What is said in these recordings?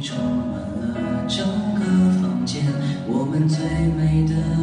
充满了整个房间我们最美的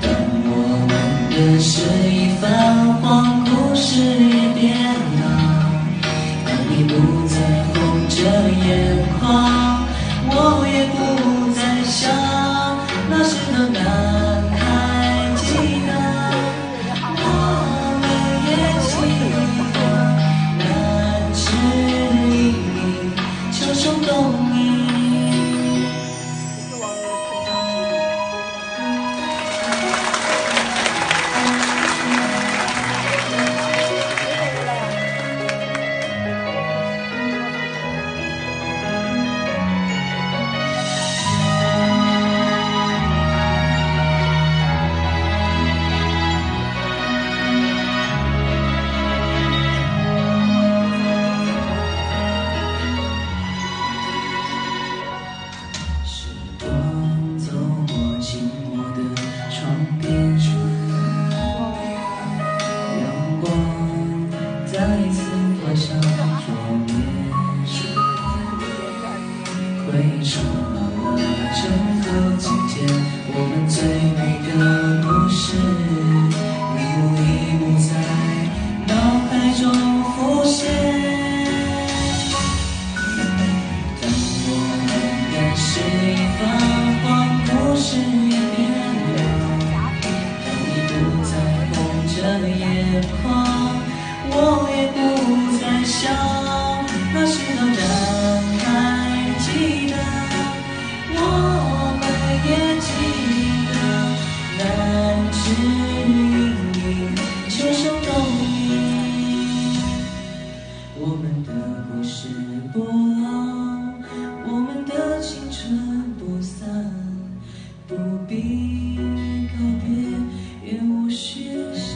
等我们的诗意泛黄故事。song.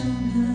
真的。